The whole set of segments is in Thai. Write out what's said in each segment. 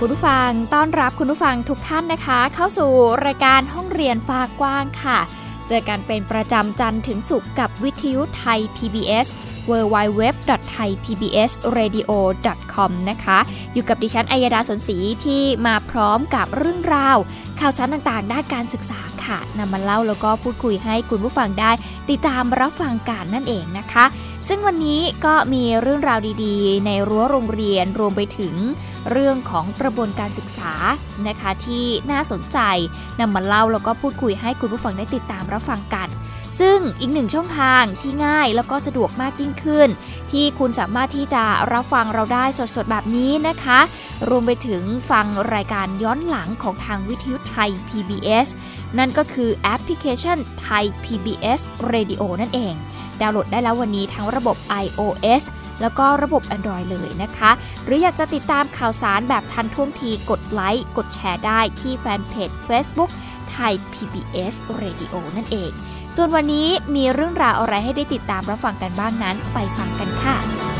คุณผู้ฟัง ต้อนรับคุณผู้ฟังทุกท่านนะคะ เข้าสู่รายการห้องเรียนฟ้ากว้างค่ะ เจอกันเป็นประจำจันทร์ถึงศุกร์กับวิทยุไทย PBS www.thaipbsradio.com นะคะ อยู่กับดิฉันอัยดาสนศรีที่มาพร้อมกับเรื่องราว ข่าวสารต่างๆ ด้านการศึกษาค่ะนำมาเล่าแล้วก็พูดคุยให้คุณผู้ฟังได้ ติดตามรับฟังกันนั่นเองนะคะ ซึ่งวันนี้ก็มีเรื่องราวดีๆ ในรั้วโรงเรียนรวมไปถึง เรื่องของกระบวนการศึกษานะคะที่น่าสนใจนำมาเล่าแล้วก็พูดคุยให้คุณผู้ฟังได้ติดตามรับฟังกัน ซึ่งอีกหนึ่งช่องทางที่ง่ายแล้วก็สะดวกมากยิ่งขึ้น ที่คุณสามารถที่จะรับฟังเราได้สดๆแบบนี้นะคะ รวมไปถึงฟังรายการย้อนหลังของทางวิทยุไทย PBS นั่นก็คือแอปพลิเคชันไทย PBS Radio นั่นเอง ดาวน์โหลดได้แล้ววันนี้ทั้งระบบ iOS แล้วก็ระบบ Android เลยนะคะ หรืออยากจะติดตามข่าวสารแบบทันท่วงทีกดไลค์ กดแชร์ได้ที่แฟนเพจ Facebook ไทย PBS Radio นั่นเอง ส่วนวันนี้มีเรื่องราวอะไรให้ได้ติดตามรับฟังกันบ้างนั้น ไปฟังกันค่ะ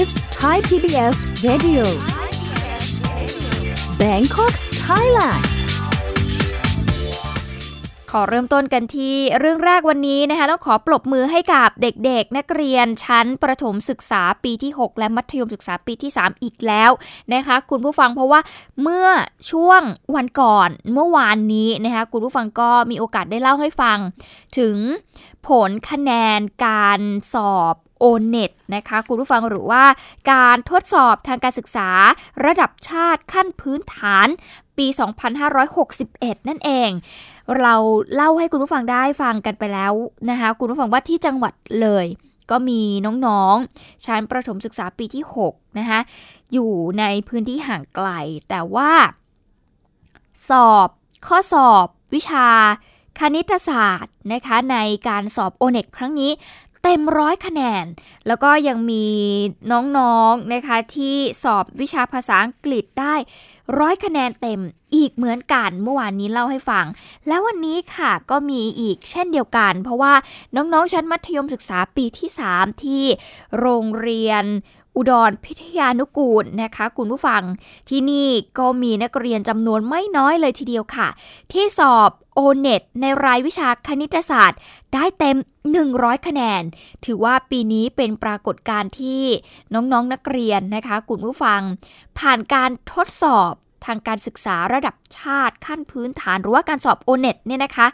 is Thai PBS Radio Bangkok Thailand ขอเริ่มต้นกันที่เรื่องแรกวันนี้นะคะต้องขอปรบมือให้กับเด็กๆ นักเรียนชั้นประถมศึกษาปีที่ 6 และมัธยมศึกษาปีที่ 3 อีกแล้วนะคะคุณผู้ฟังเพราะว่าเมื่อช่วงวันก่อนเมื่อวานนี้นะคะคุณผู้ฟังก็มีโอกาสได้เล่าให้ฟัง ถึงผลคะแนนการสอบ โอเน็ตนะคะคุณผู้ฟังหรือว่าการทดสอบทางการศึกษาระดับชาติขั้นพื้นฐานปี 2561 นั่นเองเราเล่าให้คุณผู้ฟังได้ฟังกันไปแล้วนะคะคุณผู้ฟังว่าที่จังหวัดเลย ก็มีน้องๆ ชั้นประถมศึกษาปีที่6นะคะอยู่ในพื้นที่ห่างไกล แต่ว่า สอบข้อสอบวิชาคณิตศาสตร์นะคะในการสอบโอเน็ตครั้งนี้ เต็มร้อยคะแนน แล้วก็ยังมีน้องๆนนะคะที่สอบวิชาภาษาอังกฤษได้ร้อยคะแนนเต็มอีกเหมือนกันเมื่อวานนี้เล่าให้ฟัง แล้ววันนี้ค่ะก็มีอีกเช่นเดียวกัน เพราะว่าน้องๆ ชั้นมัธยมศึกษาปีที่ 3 ที่โรงเรียนอุดรพิทยานุกูลนะคะคุณผู้ฟังที่นี่ก็มีนักเรียนจำนวนไม่น้อยเลยทีเดียวค่ะ ที่สอบ โอเน็ตในรายวิชาคณิตศาสตร์ ได้เต็ม 100 คะแนน ถือว่าปีนี้เป็นปรากฏการณ์ที่น้องๆนนักเรียนนะคะคุณผู้ฟัง ผ่านการทดสอบทางการศึกษาระดับชาติขั้นพื้นฐานหรือว่าการสอบโอเน็ตเนี่ยนะคะ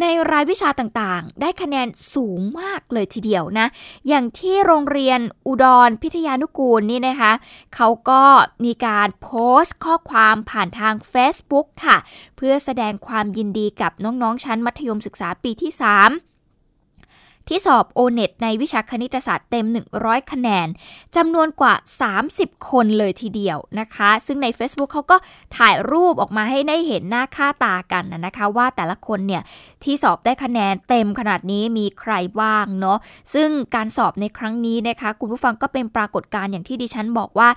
ในรายวิชาต่างๆ ได้คะแนนสูงมากเลยทีเดียวนะ อย่างที่โรงเรียนอุดรพิทยานุกูลนี่นะคะ เขาก็มีการโพสต์ข้อความผ่านทาง Facebook ค่ะ เพื่อแสดงความยินดีกับน้องๆ ชั้นมัธยมศึกษาปีที่ 3 ที่สอบโอเน็ตในวิชาคณิตศาสตร์เต็ม 100 คะแนนจำนวนกว่า 30 คนเลยทีเดียวนะคะ ซึ่งใน Facebook เขาก็ถ่ายรูปออกมาให้ได้เห็นหน้าค่าตากันนะคะว่าแต่ละคนเนี่ยที่สอบได้คะแนนเต็มขนาดนี้มีใครบ้างเนาะซึ่งการสอบในครั้งนี้นะคะ คุณผู้ฟังก็เป็นปรากฏการณ์อย่างที่ดิฉันบอกว่า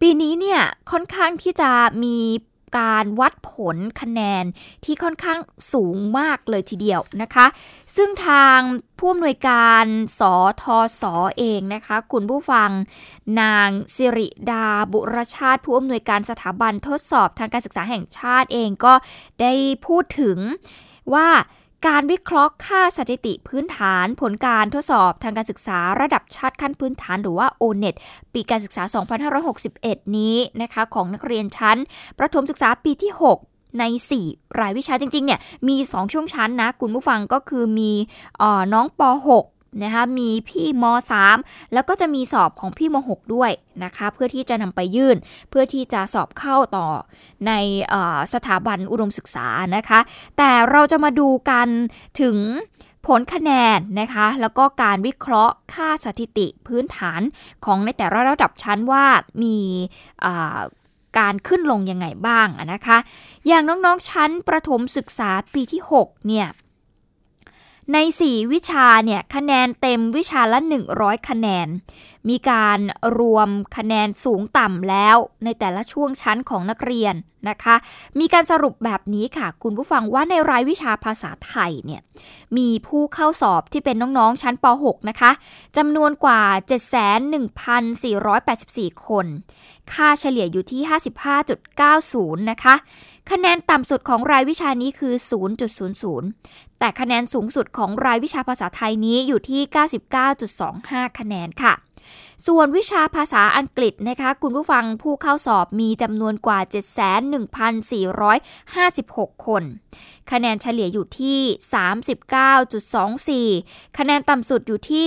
ปีนี้เนี่ยค่อนข้างที่จะมี การวัดผลคะแนนที่ค่อนข้างสูงมากเลยทีเดียวนะคะ ซึ่งทางผู้อำนวยการสทศอเองนะคะ คุณผู้ฟัง นางสิริดาบุรชาติ ผู้อำนวยการสถาบันทดสอบทางการศึกษาแห่งชาติเองก็ได้พูดถึงว่า การวิเคราะห์ค่าสถิติพื้นฐานผลการทดสอบทางการศึกษาระดับชาติขั้นพื้นฐานหรือว่า O-NET ปีการศึกษา 2561 นี้นะคะของนักเรียนชั้น ประถมศึกษาปีที่ 6ใน 4 รายวิชาจริงๆ เนี่ย มี 2 ช่วงชั้นนะ คุณผู้ฟังก็คือมีน้องป .6 นะคะมีพี่ม .3 แล้วก็จะมีสอบของพี่ม .6 ด้วยนะคะเพื่อที่จะนำไปยื่น เพื่อที่จะสอบเข้าต่อในสถาบันอุดมศึกษานะคะ แต่เราจะมาดูกันถึงผลคะแนนนะคะ แล้วก็การวิเคราะห์ค่าสถิติพื้นฐานของในแต่ละระดับชั้นว่ามีการขึ้นลงยังไงบ้างนะคะ อย่างน้องๆชั้นประถมศึกษาปีที่ 6 เนี่ย ใน 4 วิชาเนี่ยคะแนนเต็มวิชาละ 100 คะแนน มีการรวมคะแนนสูงต่ำแล้วในแต่ละช่วงชั้นของนักเรียนนะคะ มีการสรุปแบบนี้ค่ะ คุณผู้ฟังว่าในรายวิชาภาษาไทยเนี่ยมีผู้เข้าสอบที่เป็นน้อง ๆ ชั้นป .6 นะคะจำนวนกว่า 71,484 คน ค่าเฉลี่ยอยู่ที่ 55.90 นะคะ คะแนนต่ำสุดของรายวิชานี้คือ 0.00 แต่คะแนนสูงสุดของรายวิชาภาษาไทยนี้อยู่ที่ 99.25 คะแนนค่ะ ส่วนวิชาภาษาอังกฤษนะคะ คุณผู้ฟังผู้เข้าสอบมีจำนวนกว่า 71,456 คน คะแนนเฉลี่ยอยู่ที่ 39.24 คะแนนต่ำสุดอยู่ที่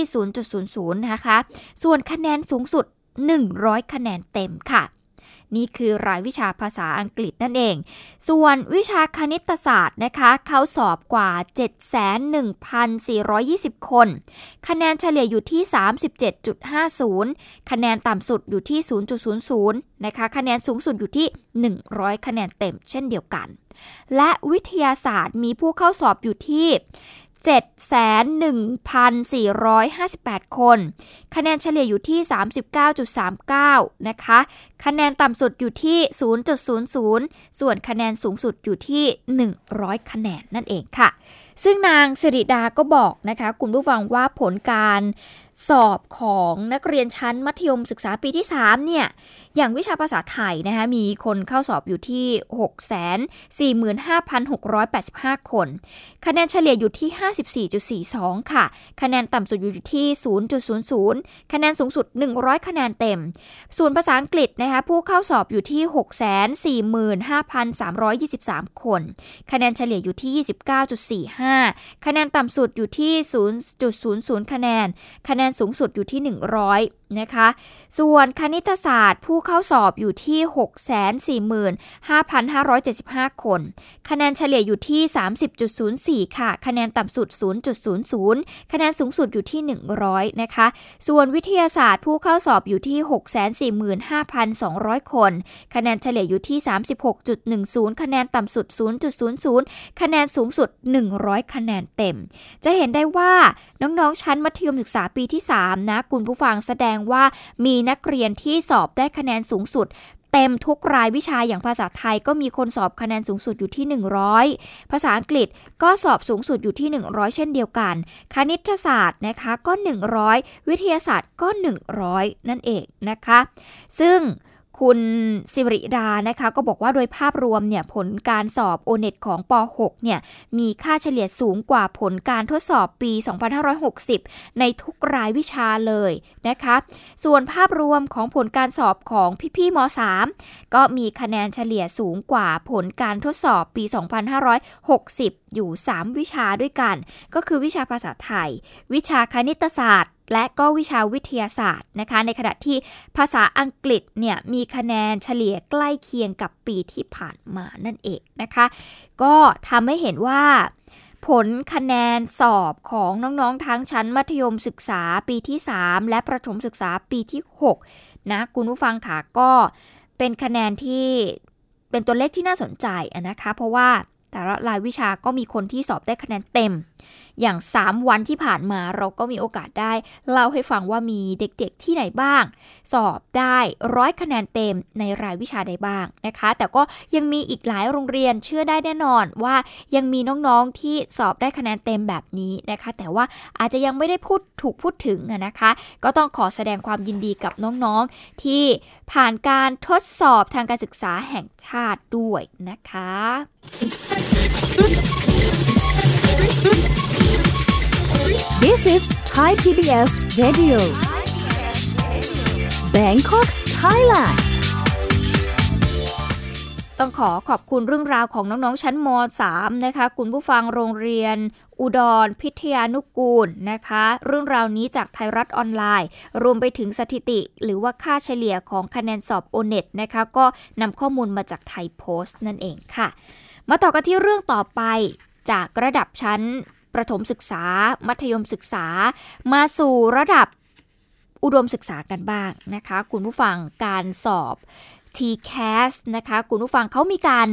0.00 นะคะ ส่วนคะแนนสูงสุด 100 คะแนนเต็มค่ะ นี่คือรายวิชาภาษาอังกฤษนั่นเอง ส่วนวิชาคณิตศาสตร์นะคะเขาสอบกว่า 71,420 คน คะแนนเฉลี่ยอยู่ที่ 37.50 คะแนนต่ำสุดอยู่ที่ 0.00 นะคะ คะแนนสูงสุดอยู่ที่ 100 คะแนนเต็มเช่นเดียวกัน และวิทยาศาสตร์มีผู้เข้าสอบอยู่ที่ 7,1,458 คน คะแนนเฉลี่ยอยู่ที่ 39.39 นะคะ คะแนนต่ำสุดอยู่ที่ 0.00 ส่วนคะแนนสูงสุดอยู่ที่ 100 คะแนนนั่นเองค่ะ ซึ่งนางสิริดาก็บอกนะคะ คุณผู้ฟังว่าผลการ สอบของนักเรียนชั้นมัธยมศึกษาปีที่ 3 เนี่ย อย่างวิชาภาษาไทยนะคะ มีคนเข้าสอบอยู่ที่ 645,685 คน คะแนนเฉลี่ยอยู่ที่ 54.42 ค่ะ คะแนนต่ำสุดอยู่ที่ 0.00 คะแนนสูงสุด 100 คะแนนเต็ม ส่วนภาษาอังกฤษนะคะ ผู้เข้าสอบอยู่ที่ 645,323 คน คะแนนเฉลี่ยอยู่ที่ 29.45 คะแนนต่ำสุดอยู่ที่ 0.00 คะแนน คะแนนนสูงสุดอยู่ที่ 100 นะคะ ส่วนคณิตศาสตร์ผู้เข้าสอบอยู่ที่ 645,575 คน คะแนนเฉลี่ยอยู่ที่ 30.04 ค่ะ คะแนนต่ำสุด 0.00 คะแนนสูงสุดอยู่ที่ 100 นะคะ ส่วนวิทยาศาสตร์ผู้เข้าสอบอยู่ที่ 645,200 คน คะแนนเฉลี่ยอยู่ที่ 36.10 คะแนนต่ำสุด 0.00 คะแนนสูงสุด 100 คะแนนเต็ม จะเห็นได้ว่าน้องๆ ชั้นมัธยมศึกษาปีที่3 นะคุณผู้ฟังแสดงว่ามีนักเรียนที่สอบได้คะแนนสูงสุดเต็มทุกรายวิชาอย่างภาษาไทยก็มีคนสอบคะแนนสูงสุดอยู่ที่ 100 ภาษาอังกฤษก็สอบสูงสุดอยู่ที่ 100 เช่นเดียวกัน คณิตศาสตร์นะคะก็ 100 วิทยาศาสตร์ก็ 100 นั่นเองนะคะ ซึ่ง คุณสิริดานะคะก็บอกว่าโดยภาพรวมเนี่ยผลการสอบโอเน็ตของป .6 เนี่ยมีค่าเฉลี่ยสูงกว่าผลการทดสอบปี 2560 ในทุกรายวิชาเลยนะคะส่วนภาพรวมของผลการสอบของพี่ๆม .3 ก็มีคะแนนเฉลี่ยสูงกว่าผลการทดสอบปี 2560 อยู่ 3 วิชาด้วยกัน ก็คือวิชาภาษาไทย วิชาคณิตศาสตร์ และก็วิชาวิทยาศาสตร์นะคะ ในขณะที่ภาษาอังกฤษเนี่ยมีคะแนนเฉลี่ยใกล้เคียงกับปีที่ผ่านมานั่นเองนะคะ ก็ทำให้เห็นว่าผลคะแนนสอบของน้องๆ ทั้งชั้นมัธยมศึกษาปีที่ 3 และประถมศึกษาปีที่ 6 นะคุณผู้ฟังค่ะก็เป็นคะแนนที่เป็นตัวเลขที่น่าสนใจนะคะ เพราะว่าแต่ละรายวิชาก็มีคนที่สอบได้คะแนนเต็ม อย่าง 3 วันที่ผ่านมาเราก็มีโอกาสได้ เล่าให้ฟังว่ามีเด็กๆที่ไหนบ้าง สอบได้ร้อยคะแนนเต็มในรายวิชาใดบ้างนะคะ แต่ก็ยังมีอีกหลายโรงเรียนเชื่อได้แน่นอนว่ายังมีน้องๆที่สอบได้คะแนนเต็มแบบนี้นะคะ แต่ว่าอาจจะยังไม่ได้พูดถูกพูดถึงนะคะ ก็ต้องขอแสดงความยินดีกับน้องๆที่ผ่านการทดสอบทางการศึกษาแห่งชาติด้วยนะคะ This is Thai PBS Radio Bangkok Thailand ต้องขอขอบคุณเรื่องราวของน้อง ๆ ชั้นม .3 นะคะ คุณผู้ฟังโรงเรียน อุดร พิทยานุกูลนะคะ เรื่องราวนี้จากไทยรัฐออนไลน์ รวมไปถึงสถิติ หรือว่าค่าเฉลี่ยของคะแนนสอบโอเน็ตนะคะ ก็นำข้อมูลมาจากไทยโพสต์นั่นเองค่ะ มาต่อกันที่เรื่องต่อไปจากระดับชั้น ประถมศึกษา มัธยมศึกษา มาสู่ระดับอุดมศึกษากันบ้างนะคะ คุณผู้ฟังการสอบ TCAS นะคะ คุณผู้ฟังเขามีการ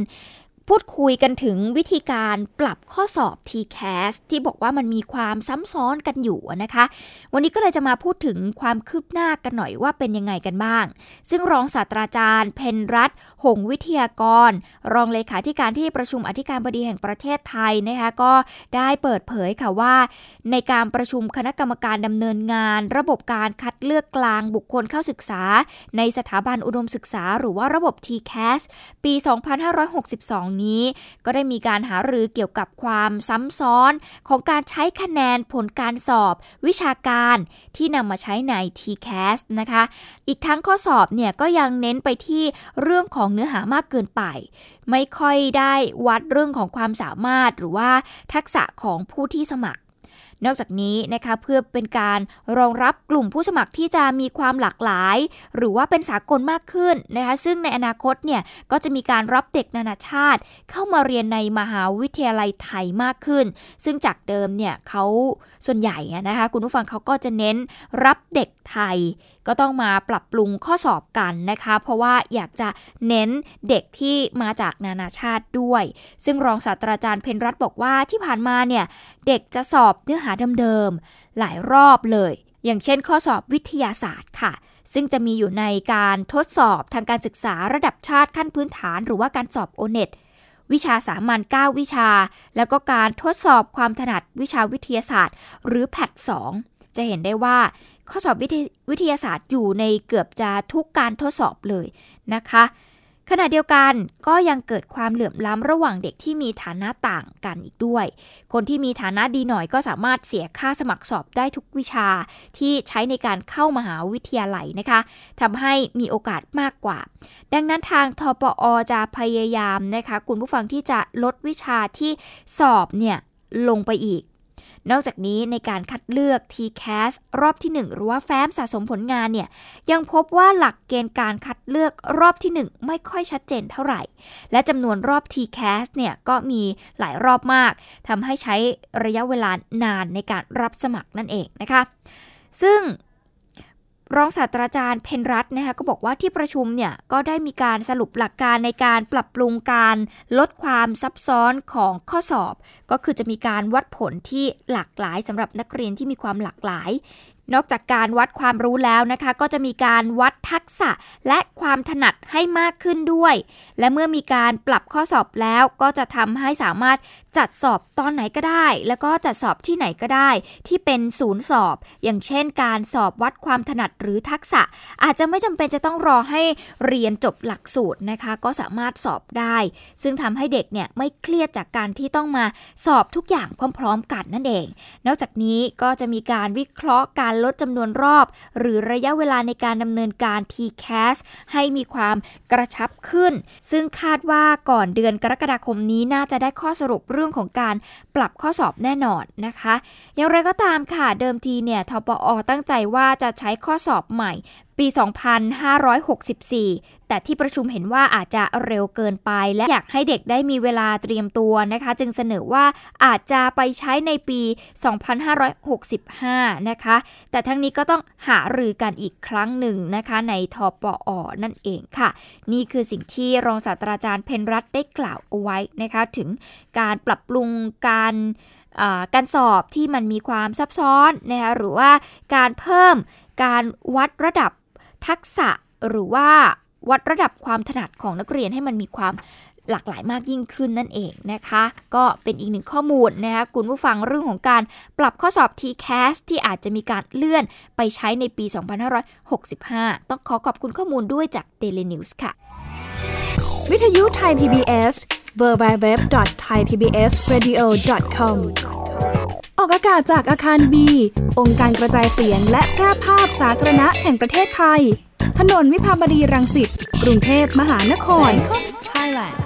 พูดคุยกันถึงวิธีการปรับข้อสอบ TCAS ที่บอกว่ามันมีความซ้ำซ้อนกันอยู่นะคะ วันนี้ก็เลยจะมาพูดถึงความคืบหน้ากันหน่อยว่าเป็นยังไงกันบ้าง ซึ่งรองศาสตราจารย์ เพนรัตหงวิทยากร รองเลขาธิการที่ประชุมอธิการบดีแห่งประเทศไทยนะคะก็ได้เปิดเผยค่ะว่า ในการประชุมคณะกรรมการดำเนินงาน ระบบการคัดเลือกกลางบุคคลเข้าศึกษา ในสถาบันอุดมศึกษา หรือว่าระบบ TCAS ปี 2562นี้ ก็ได้มีการหารือเกี่ยวกับความซ้ำซ้อนของการใช้คะแนนผลการสอบ วิชาการที่นำมาใช้ใน TCAS นะคะ อีกทั้งข้อสอบเนี่ยก็ยังเน้นไปที่เรื่องของเนื้อหามากเกินไป ไม่ค่อยได้วัดเรื่องของความสามารถหรือว่าทักษะของผู้ที่สมัคร นอกจากนี้นะคะเพื่อเป็นการรองรับกลุ่มผู้สมัครที่จะมีความหลากหลาย หรือว่าเป็นสากลมากขึ้นนะคะซึ่งในอนาคตเนี่ยก็จะมีการรับเด็กนานาชาติ เข้ามาเรียนในมหาวิทยาลัยไทยมากขึ้น ซึ่งจากเดิมเนี่ยเขาส่วนใหญ่นะคะคุณผู้ฟังเขาก็จะเน้นรับเด็กไทย ก็ต้องมาปรับปรุงข้อสอบกันนะคะ เพราะว่าอยากจะเน้นเด็กที่มาจากนานาชาติด้วย ซึ่งรองศาสตราจารย์เพนรัตบอกว่าที่ผ่านมาเนี่ย เด็กจะสอบเนื้อหาเดิมๆ หลายรอบเลย อย่างเช่นข้อสอบวิทยาศาสตร์ค่ะ ซึ่งจะมีอยู่ในการทดสอบทางการศึกษาระดับชาติขั้นพื้นฐาน หรือว่าการสอบโอเน็ตวิชาสามัญ9วิชา แล้วก็การทดสอบความถนัดวิชาวิทยาศาสตร์ หรือแพท2จะเห็นได้ว่า ข้อสอบวิทยาศาสตร์อยู่ในเกือบจะทุกการทดสอบเลยนะคะ ขณะเดียวกันก็ยังเกิดความเหลื่อมล้ำระหว่างเด็กที่มีฐานะต่างกันอีกด้วย คนที่มีฐานะดีหน่อยก็สามารถเสียค่าสมัครสอบได้ทุกวิชาที่ใช้ในการเข้ามหาวิทยาลัยนะคะทำให้มีโอกาสมากกว่า ดังนั้นทางทปอจะพยายามนะคะ คุณผู้ฟังที่จะลดวิชาที่สอบเนี่ยลงไปอีก นอกจากนี้ในการคัดเลือก TCAS รอบที่ 1 หรือว่าแฟ้มสะสมผลงานเนี่ยยังพบว่าหลักเกณฑ์การคัดเลือกรอบที่ 1 ไม่ค่อยชัดเจนเท่าไหร่ และจำนวนรอบ TCAS เนี่ยก็มีหลายรอบมากทำให้ใช้ระยะเวลานานในการรับสมัครนั่นเองนะคะ ซึ่ง รองศาสตราจารย์เพนรัตนะคะก็บอกว่าที่ประชุมเนี่ยก็ได้มีการสรุปหลักการในการปรับปรุงการลดความซับซ้อนของข้อสอบ ก็คือจะมีการวัดผลที่หลากหลายสำหรับนักเรียนที่มีความหลากหลาย นอกจากการวัดความรู้แล้วนะคะ ก็จะมีการวัดทักษะและความถนัดให้มากขึ้นด้วย และเมื่อมีการปรับข้อสอบแล้วก็จะทำให้สามารถจัดสอบตอนไหนก็ได้ แล้วก็จัดสอบที่ไหนก็ได้ ที่เป็นศูนย์สอบ อย่างเช่น การสอบวัดความถนัดหรือทักษะ อาจจะไม่จำเป็นจะต้องรอให้เรียนจบหลักสูตรนะคะ ก็สามารถสอบได้ ซึ่งทำให้เด็กเนี่ยไม่เครียดจากการที่ต้องมาสอบทุกอย่างพร้อม ๆ กันนั่นเอง นอกจากนี้ก็จะมีการวิเคราะห์การลดจำนวนรอบ หรือระยะเวลาในการดำเนินการ TCAS ให้มีความกระชับขึ้น ซึ่งคาดว่าก่อนเดือนกรกฎาคมนี้น่าจะได้ข้อสรุปเรื่องของการปรับข้อสอบแน่นอนนะคะ อย่างไรก็ตามค่ะ เดิมทีเนี่ยทปอตั้งใจว่าจะใช้ข้อสอบใหม่ ปี 2564 แต่ที่ประชุมเห็นว่าอาจจะเร็วเกินไป และอยากให้เด็กได้มีเวลาเตรียมตัวนะคะ จึงเสนอว่าอาจจะไปใช้ในปี 2565 นะคะ แต่ทั้งนี้ก็ต้องหารือกันอีกครั้งหนึ่งนะคะในทปออนั่นเองค่ะ นี่คือสิ่งที่รองศาสตราจารย์เพนรัตได้กล่าวเอาไว้นะคะ ถึงการปรับปรุงการการสอบที่มันมีความซับซ้อนนะคะหรือว่าการเพิ่มการวัดระดับ ทักษะหรือว่าวัดระดับความถนัดของนักเรียนให้มันมีความหลากหลายมากยิ่งขึ้นนั่นเองนะคะ ก็เป็นอีกหนึ่งข้อมูลนะคะคุณผู้ฟังเรื่องของการปรับข้อสอบ TCAS ที่อาจจะมีการเลื่อนไปใช้ในปี 2565 ต้องขอขอบคุณข้อมูลด้วยจาก Daily News ค่ะ วิทยุไทย PBS www.thaipbsradio.com ออกอากาศจากอาคารบี องค์การกระจายเสียงและแพร่ภาพสาธารณะแห่งประเทศไทย ถนนวิภาวดีรังสิต กรุงเทพมหานครไทย Thailand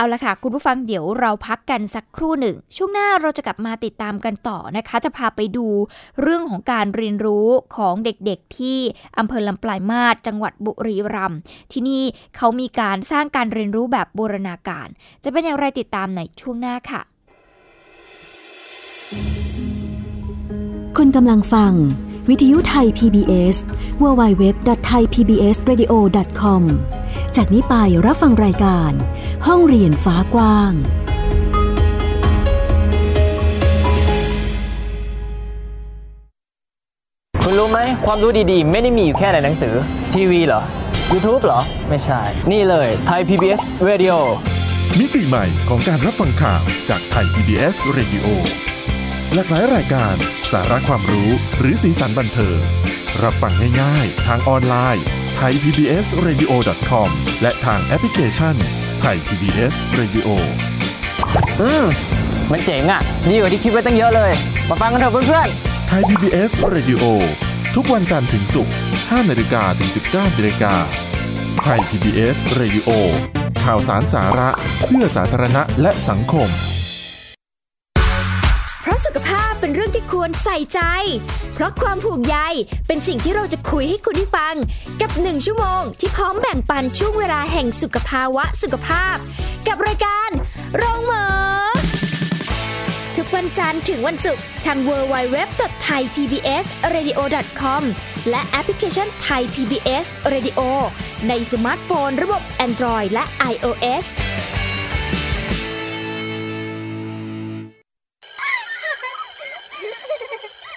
เอาละค่ะ คุณผู้ฟังเดี๋ยวเราพักกันสักครู่หนึ่ง ช่วงหน้าเราจะกลับมาติดตามกันต่อนะคะ จะพาไปดูเรื่องของการเรียนรู้ของเด็กๆ ที่อำเภอลำปลายมาศจังหวัดบุรีรัมย์ที่นี่เขามีการสร้างการเรียนรู้แบบบูรณาการ จะเป็นอย่างไรติดตามในช่วงหน้าค่ะ คุณกำลังฟัง วิทยุไทย PBS www.thaipbsradio.com จากนี้ไปรับฟังรายการ ห้องเรียนฟ้ากว้าง คุณรู้ไหมความรู้ดีๆ ไม่ได้มีอยู่แค่ในหนังสือ ทีวีเหรอ YouTube เหรอ ไม่ใช่ นี่เลยไทย PBS Radio มิติใหม่ของการรับฟังข่าวจากไทย PBS Radio หลากหลายรายการสาระความรู้หรือสีสันบันเทิงรับฟังง่ายๆ ทางออนไลน์ไทย PBS Radio com และทางแอปพลิเคชันไทย PBS Radio อืมมันเจ๋งอะดีกว่าที่คิดไว้ตั้งเยอะเลย มาฟังกันเถอะเพื่อนไทย PBS Radio ทุกวันจันทร์ถึงศุกร์5นาฬิกาถึง 19นาฬิกาไทย PBS Radio ข่าวสารสาระเพื่อสาธารณะและสังคม เพราะสุขภาพ เป็นใส่ใจ เพราะความผูกใยเป็นสิ่งที่เราจะคุยให้คุณได้ฟัง กับหนึ่งชั่วโมง ที่พร้อมแบ่งปันช่วงเวลาแห่งสุขภาวะสุขภาพ กับรายการโรงหมอทุกวันจันทร์ถึงวันศุกร์ทาง www.thaipbsradio.com และแอปพลิเคชัน Thai PBS Radio ในสมาร์ทโฟน ระบบ Android และ iOS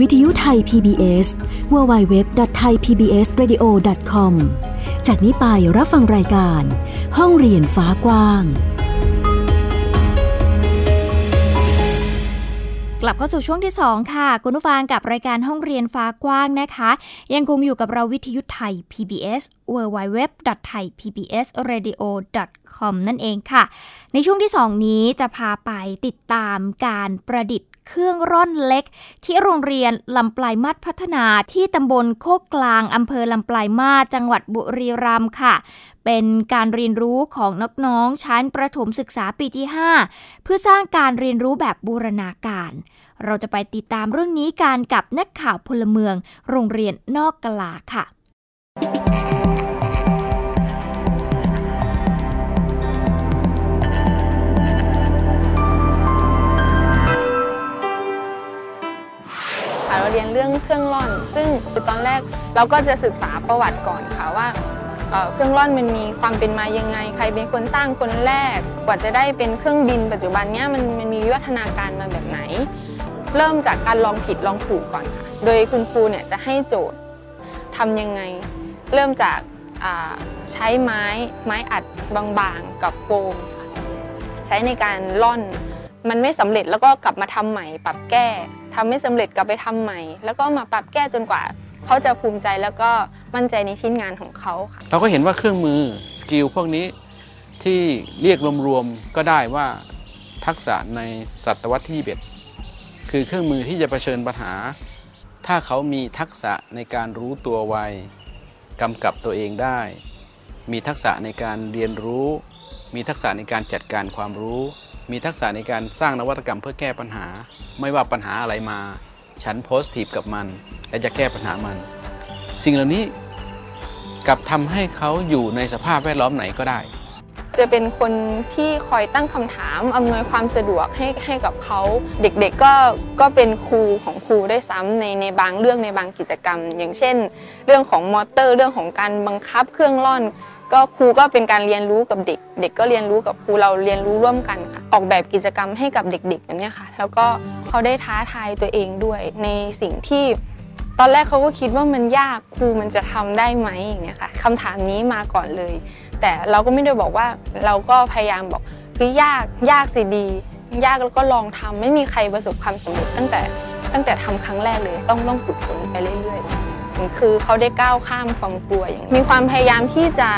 วิทยุไทย PBS www.thaipbsradio.com จากนี้ไปรับฟังรายการ ห้องเรียนฟ้ากว้าง กลับเข้าสู่ช่วงที่ 2 ค่ะ คุณผู้ฟังกับรายการห้องเรียนฟ้ากว้างนะคะ ยังคงอยู่กับเราวิทยุไทย PBS www.thaipbsradio.com นั่นเองค่ะ ในช่วงที่ 2 นี้จะพาไปติดตามการประดิษฐ์ เครื่องร่อนเล็ก ที่โรงเรียนลำปลายมาศพัฒนาที่ตำบลโคกกลางอำเภอลำปลายมาศจังหวัดบุรีรัมย์ค่ะ เป็นการเรียนรู้ของน้องๆชั้นประถมศึกษาปีที่ 5 เพื่อสร้างการเรียนรู้แบบบูรณาการ เราจะไปติดตามเรื่องนี้การกับนักข่าวพลเมือง โรงเรียนนอกกลาค่ะ เราเรียนเรื่องเครื่องร่อน ซึ่งตอนแรกเราก็จะศึกษาประวัติก่อนค่ะว่าเครื่องร่อนมันมีความเป็นมายังไง ใครเป็นคนตั้งคนแรก กว่าจะได้เป็นเครื่องบิน ปัจจุบันเนี้ยมันมันมีวิวัฒนาการมาแบบไหน เริ่มจากการลองผิดลองถูกก่อนค่ะ โดยคุณครูเนี่ยจะให้โจทย์ทำยังไง เริ่มจากใช้ไม้ไม้อัดบางๆ กับโฟมใช้ในการร่อน มันไม่สำเร็จแล้วก็กลับมาทำใหม่ ปรับแก้ทำไม่สำเร็จกลับไปทำใหม่ แล้วก็มาปรับแก้จนกว่าเขาจะภูมิใจแล้วก็มั่นใจในชิ้นงานของเขาค่ะเราก็เห็นว่าเครื่องมือสกิลพวกนี้ที่เรียกรวมๆก็ได้ว่าทักษะในศตวรรษที่21คือเครื่องมือที่จะเผชิญปัญหา ถ้าเขามีทักษะในการรู้ตัวไวกำกับตัวเองได้ มีทักษะในการเรียนรู้ มีทักษะในการจัดการความรู้ มีทักษะในการสร้างนวัตกรรมเพื่อแก้ปัญหา ไม่ว่าปัญหาอะไรมา ฉันโพสทีฟกับมัน และจะแก้ปัญหามัน สิ่งเหล่านี้กับทำให้เขาอยู่ในสภาพแวดล้อมไหนก็ได้ จะเป็นคนที่คอยตั้งคำถามอำนวยความสะดวกให้ให้กับเขา เด็กๆก็ก็เป็นครูของครูได้ซ้ำในในบางเรื่องในบางกิจกรรม อย่างเช่น เรื่องของมอเตอร์เรื่องของการบังคับเครื่องร่อน ก็ครูก็เป็นการเรียนรู้กับเด็ก เด็กก็เรียนรู้กับครูเราเรียนรู้ร่วมกันค่ะ ออกแบบกิจกรรมให้กับเด็กๆแบบนี้ค่ะ แล้วก็เขาได้ท้าทายตัวเองด้วยในสิ่งที่ ตอนแรกเขาก็คิดว่ามันยากครูมันจะทำได้ไหมอย่างเงี้ยค่ะคำถามนี้มาก่อนเลย แต่เราก็ไม่ได้บอกว่าเราก็พยายามบอกคือยากยากสิดี ยากแล้วก็ลองทำไม่มีใครประสบความสำเร็จตั้งแต่ตั้งแต่ทำครั้งแรกเลยต้องต้องฝึกฝนไปเรื่อยๆคือเขาได้ก้าวข้ามความกลัวอย่างมีความพยายามที่จะ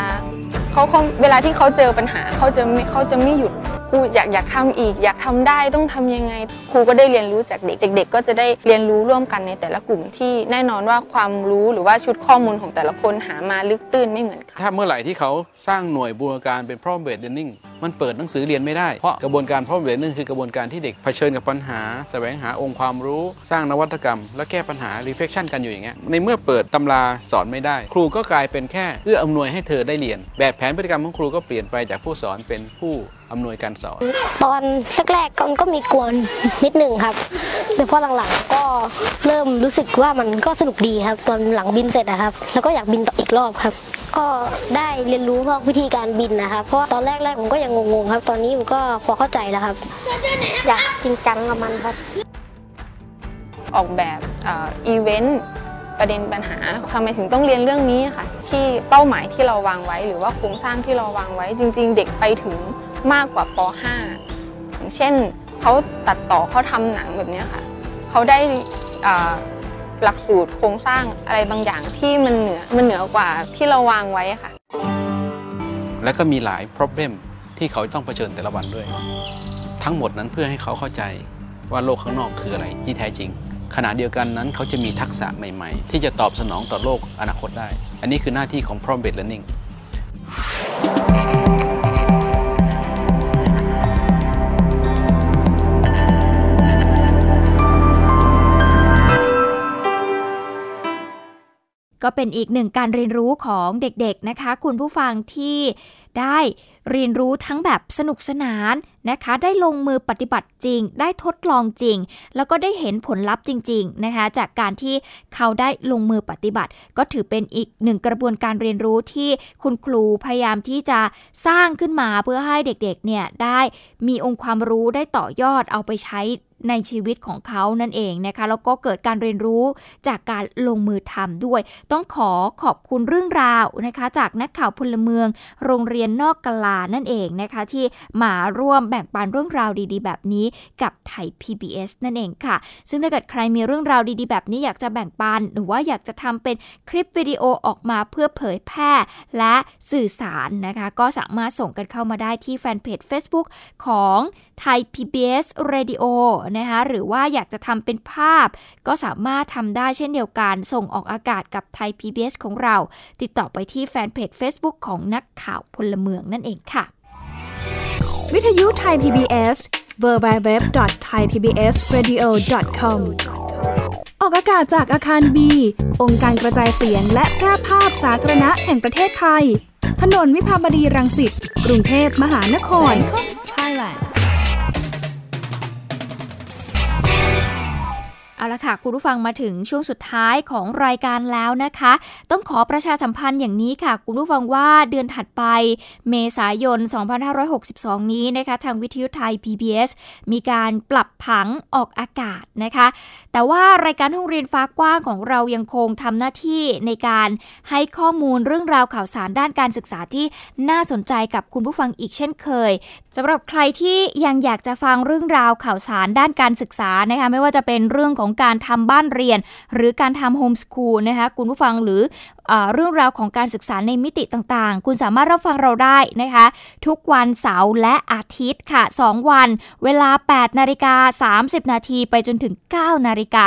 เขาคงเวลาที่เขาเจอปัญหาเขาจะไม่เขาจะไม่หยุดครูอยากอยากทำอีก อยากทำได้ต้องทำยังไง ครูก็ได้เรียนรู้จากเด็กเด็ก ๆ ก็จะได้เรียนรู้ร่วมกันในแต่ละกลุ่มที่แน่นอนว่าความรู้หรือว่าชุดข้อมูลของแต่ละคนหามาลึกตื้นไม่เหมือนกันถ้าเมื่อไหร่ที่เขาสร้างหน่วยบูรณาการเป็น problem based learning มันเปิดหนังสือเรียนไม่ได้ เพราะกระบวนการ problem based learning คือกระบวนการที่เด็กเผชิญกับปัญหา แสวงหาองค์ความรู้ สร้างนวัตกรรม และแก้ปัญหา reflection กันอยู่อย่างเงี้ย ในเมื่อเปิดตำราสอนไม่ได้ ครูก็กลายเป็นแค่เอื้ออำนวยให้เธอได้เรียน แบบแผนพฤติกรรมของครูก็เปลี่ยนไปจากผู้สอนเป็นผู้อำนวยการสอน ตอนแรกๆก็ก็มีกวนนิดหนึ่งครับ แต่พอหลังๆก็เริ่มรู้สึกว่ามันก็สนุกดีครับ ตอนหลังบินเสร็จนะครับ แล้วก็อยากบินต่ออีกรอบครับ ก็ได้เรียนรู้พวกวิธีการบินนะครับ เพราะว่าตอนแรกๆผมก็ยังงงๆครับ ตอนนี้ผมก็พอเข้าใจแล้วครับ อยากจริงจังกับมันครับออกแบบอีเวนต์ประเด็นปัญหาทำไมถึงต้องเรียนเรื่องนี้ค่ะที่เป้าหมายที่เราวางไว้ หรือว่าโครงสร้างที่เราวางไว้ จริง ๆ เด็กไปถึงมากกว่าป .5 อย่างเช่นเขาตัดต่อเขาทำหนังแบบนี้ค่ะเขาได้ หลักสูตรโครงสร้างอะไรบางอย่างที่มันเหนือมันเหนือกว่าที่เราวางไว้ค่ะ และก็มีหลาย problem ที่เขาต้องเผชิญแต่ละวันด้วย ทั้งหมดนั้นเพื่อให้เขาเข้าใจว่าโลกข้างนอกคืออะไรที่แท้จริง ขณะเดียวกันนั้นเขาจะมีทักษะใหม่ ๆ ที่จะตอบสนองต่อโลกอนาคตได้ อันนี้คือหน้าที่ของ problem learning ก็เป็นอีกหนึ่งการเรียนรู้ของเด็กๆนะคะ คุณผู้ฟังที่ ได้เรียนรู้ทั้งแบบสนุกสนานนะคะ ได้ลงมือปฏิบัติจริง ได้ทดลองจริง แล้วก็ได้เห็นผลลัพธ์จริง ๆนะคะ จากการที่เขาได้ลงมือปฏิบัติ ก็ถือเป็นอีกหนึ่งกระบวนการเรียนรู้ที่คุณครูพยายามที่จะสร้างขึ้นมาเพื่อให้เด็กๆเนี่ยได้มีองค์ความรู้ได้ต่อยอดเอาไปใช้ในชีวิตของเขานั่นเองนะคะ แล้วก็เกิดการเรียนรู้จากการลงมือทำด้วย ต้องขอขอบคุณเรื่องราวนะคะ จากนักข่าวพลเมือง โรงเรียนนอกกลานั่นเองนะคะ ที่มาร่วมแบ่งปันเรื่องราวดีๆ แบบนี้กับไทย PBS นั่นเองค่ะ ซึ่งถ้าเกิดใครมีเรื่องราวดีๆ แบบนี้อยากจะแบ่งปัน หรือว่าอยากจะทำเป็นคลิปวิดีโอออกมาเพื่อเผยแพร่และสื่อสารนะคะ ก็สามารถส่งกันเข้ามาได้ที่แฟนเพจ Facebook ของไทย PBS Radio นะคะหรือว่าอยากจะทำเป็นภาพ ก็สามารถทำได้เช่นเดียวกันส่งออกอากาศกับไทย PBS ของเรา ติดต่อไปที่แฟนเพจ Facebook ของนักข่าวพลเมืองนั่นเองค่ะ วิทยุไทย PBS www.thaipbsradio.com ออกอากาศจากอาคารบี องค์การกระจายเสียงและแพร่ภาพสาธารณะแห่งประเทศไทย ถนนวิภาวดีรังสิต กรุงเทพมหานคร Thailand เอาละค่ะ คุณผู้ฟังมาถึงช่วงสุดท้ายของรายการแล้วนะคะ ต้องขอประชาสัมพันธ์อย่างนี้ค่ะ คุณผู้ฟังว่าเดือนถัดไป เมษายน 2562 นี้นะคะ ทางวิทยุไทย PBS มีการปรับผังออกอากาศนะคะ แต่ว่ารายการห้องเรียนฟ้ากว้างของเรายังคงทำหน้าที่ในการให้ข้อมูลเรื่องราวข่าวสารด้านการศึกษาที่น่าสนใจกับคุณผู้ฟังอีกเช่นเคยสำหรับใครที่ยังอยากจะฟังเรื่องราวข่าวสารด้านการศึกษานะคะไม่ว่าจะเป็นเรื่องของการทำบ้านเรียน หรือการทำโฮมสคูลนะคะคุณผู้ฟังหรือเรื่องราวของการศึกษาในมิติต่างๆ คุณสามารถรับฟังเราได้นะคะ ทุกวันเสาร์และอาทิตย์ค่ะ 2 วัน เวลา 8 นาฬิกา 30 นาทีไปจนถึง 9 นาฬิกา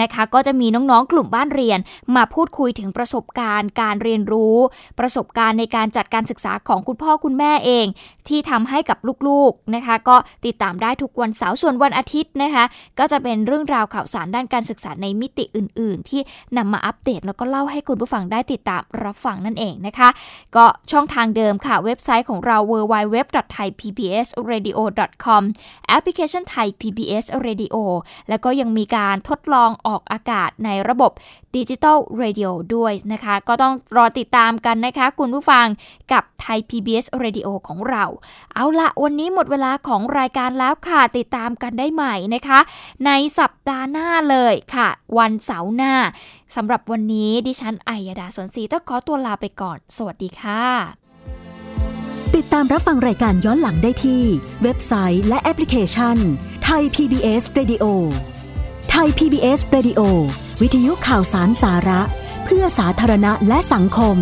นะคะ ก็จะมีน้องๆ กลุ่มบ้านเรียน มาพูดคุยถึงประสบการณ์การเรียนรู้ ประสบการณ์ในการจัดการศึกษาของคุณพ่อคุณแม่เอง ที่ทำให้กับลูกๆนะคะ ก็ติดตามได้ทุกวันเสาร์ส่วนวันอาทิตย์นะคะ ก็จะเป็นเรื่องราวข่าวสารด้านการศึกษาในมิติอื่น ๆ ที่นำมาอัปเดตแล้วก็เล่าให้คุณผู้ฟังได้และติดตามรับฟังนั่นเองนะคะ ก็ช่องทางเดิมค่ะ เว็บไซต์ของเรา www.thaipbsradio.com แอปพลิเคชัน Thai PBS Radio แล้วก็ยังมีการทดลองออกอากาศในระบบ digital radio ด้วยนะคะ ก็ต้องรอติดตามกันนะคะ คุณผู้ฟังกับไทย PBS Radio ของเรา เอาละวันนี้หมดเวลาของรายการแล้วค่ะ ติดตามกันได้ใหม่นะคะ ในสัปดาห์หน้าเลยค่ะ วันเสาร์หน้าสำหรับวันนี้ดิฉันไอยดาส่วนสีต้องขอตัวลาไปก่อน สวัสดีค่ะ ติดตามรับฟังรายการย้อนหลังได้ที่ เว็บไซต์และแอปพลิเคชันไทย PBS Radio ไทย PBS Radio วิทยุข่าวสารสาระ เพื่อสาธารณะและสังคม